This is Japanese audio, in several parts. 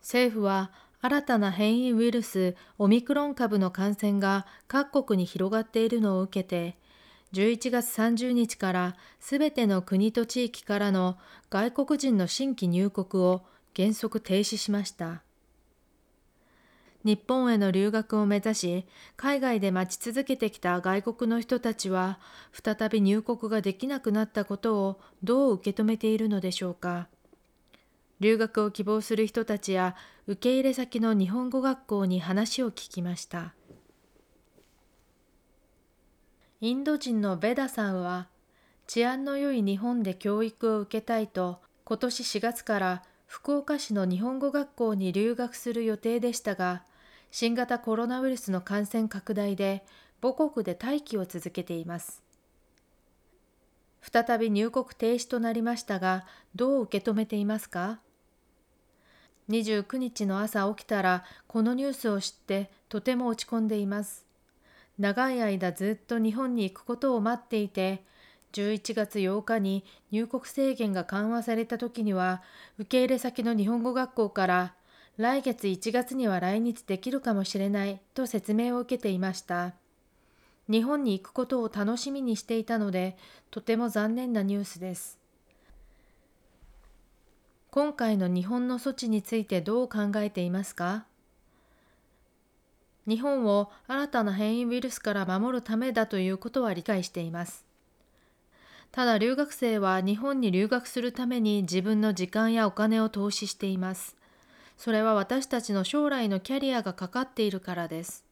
政府は新たな変異ウイルスオミクロン株の感染が各国に広がっているのを受けて11月30日からすべての国と地域からの外国人の新規入国を原則停止しました。日本への留学を目指し、海外で待ち続けてきた外国の人たちは、再び入国ができなくなったことをどう受け止めているのでしょうか。留学を希望する人たちや受け入れ先の日本語学校に話を聞きました。インド人のベダさんは、治安の良い日本で教育を受けたいと、今年4月から福岡市の日本語学校に留学する予定でしたが、新型コロナウイルスの感染拡大で母国で待機を続けています。再び入国停止となりましたが、どう受け止めていますか？29日の朝起きたらこのニュースを知ってとても落ち込んでいます。長い間ずっと日本に行くことを待っていて、11月8日に入国制限が緩和された時には、受け入れ先の日本語学校から来月1月には来日できるかもしれないと説明を受けていました。日本に行くことを楽しみにしていたので、とても残念なニュースです。今回の日本の措置についてどう考えていますか？日本を新たな変異ウイルスから守るためだということは理解しています。ただ留学生は日本に留学するために自分の時間やお金を投資しています。それは私たちの将来のキャリアがかかっているからです。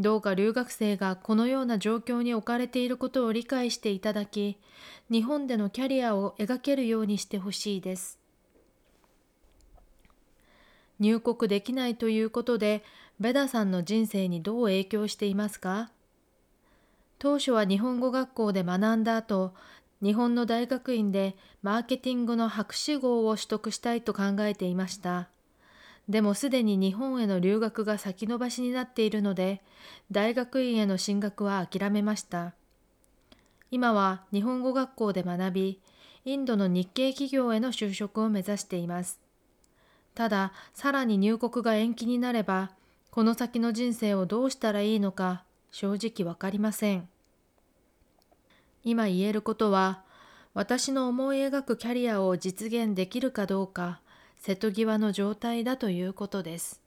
どうか留学生がこのような状況に置かれていることを理解していただき、日本でのキャリアを描けるようにしてほしいです。入国できないということで、ベダさんの人生にどう影響していますか？当初は日本語学校で学んだ後、日本の大学院でマーケティングの博士号を取得したいと考えていました。でもすでに日本への留学が先延ばしになっているので、大学院への進学は諦めました。今は日本語学校で学び、インドの日系企業への就職を目指しています。ただ、さらに入国が延期になれば、この先の人生をどうしたらいいのか、正直わかりません。今言えることは、私の思い描くキャリアを実現できるかどうか、瀬戸際の状態だということです。